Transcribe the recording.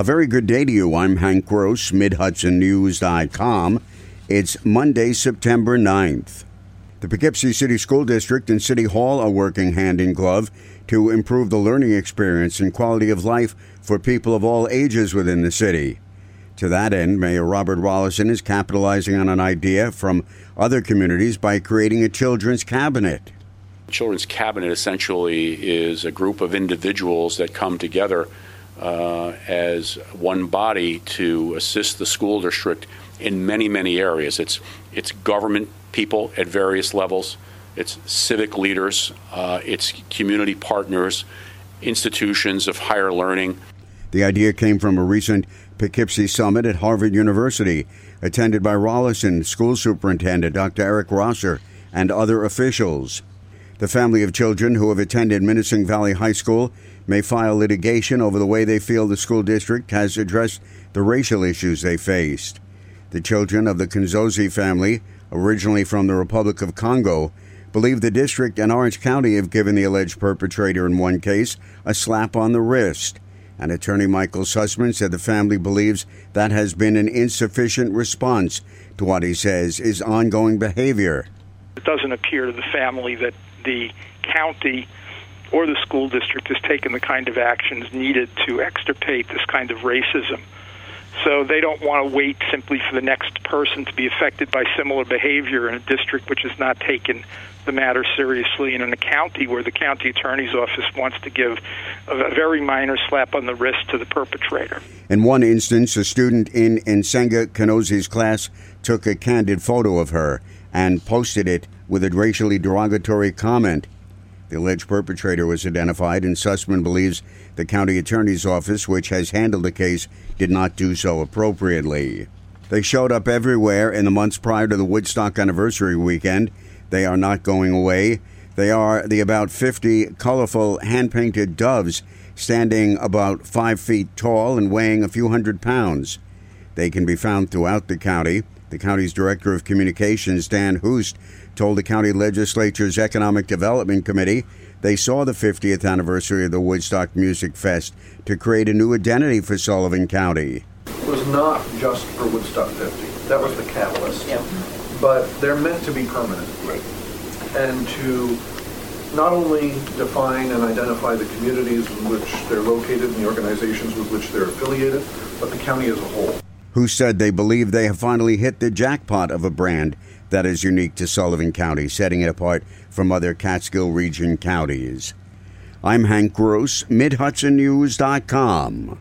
A very good day to you. I'm Hank Gross, MidHudsonNews.com. It's Monday, September 9th. The Poughkeepsie City School District and City Hall are working hand in glove to improve the learning experience and quality of life for people of all ages within the city. To that end, Mayor Robert Rolison is capitalizing on an idea from other communities by creating a children's cabinet. Children's Cabinet essentially is a group of individuals that come together uh, as one body to assist the school district in many, many areas. It's, it's government people at various levels, it's civic leaders, uh, it's community partners, institutions of higher learning. The idea came from a recent Poughkeepsie Summit at Harvard University, attended by Rolison School Superintendent Dr. Eric Rosser and other officials. The family of children who have attended Minisink Valley High School may file litigation over the way they feel the school district has addressed the racial issues they faced. The children of the Kinzozi family, originally from the Republic of Congo, believe the district and Orange County have given the alleged perpetrator in one case a slap on the wrist. And attorney Michael Sussman said the family believes that has been an insufficient response to what he says is ongoing behavior. It doesn't appear to the family that the county or the school district has taken the kind of actions needed to extirpate this kind of racism. So they don't want to wait simply for the next person to be affected by similar behavior in a district which has not taken the matter seriously, and in a county where the county attorney's office wants to give a very minor slap on the wrist to the perpetrator. In one instance, a student in Nsenga Kanozi's class took a candid photo of her and posted it with a racially derogatory comment. The alleged perpetrator was identified, and Sussman believes the county attorney's office, which has handled the case, did not do so appropriately. They showed up everywhere in the months prior to the Woodstock anniversary weekend. They are not going away. They are the about 50 colorful hand painted doves standing about five feet tall and weighing a few hundred pounds. They can be found throughout the county. The county's Director of Communications, Dan Hust, told the county legislature's Economic Development Committee they saw the 50th anniversary of the Woodstock Music Fest to create a new identity for Sullivan County. It was not just for Woodstock 50. That was the catalyst. Yeah. But they're meant to be permanent. Right. And to not only define and identify the communities in which they're located and the organizations with which they're affiliated, but the county as a whole who said they believe they have finally hit the jackpot of a brand that is unique to Sullivan County, setting it apart from other Catskill region counties. I'm Hank Gross, MidHudsonNews.com.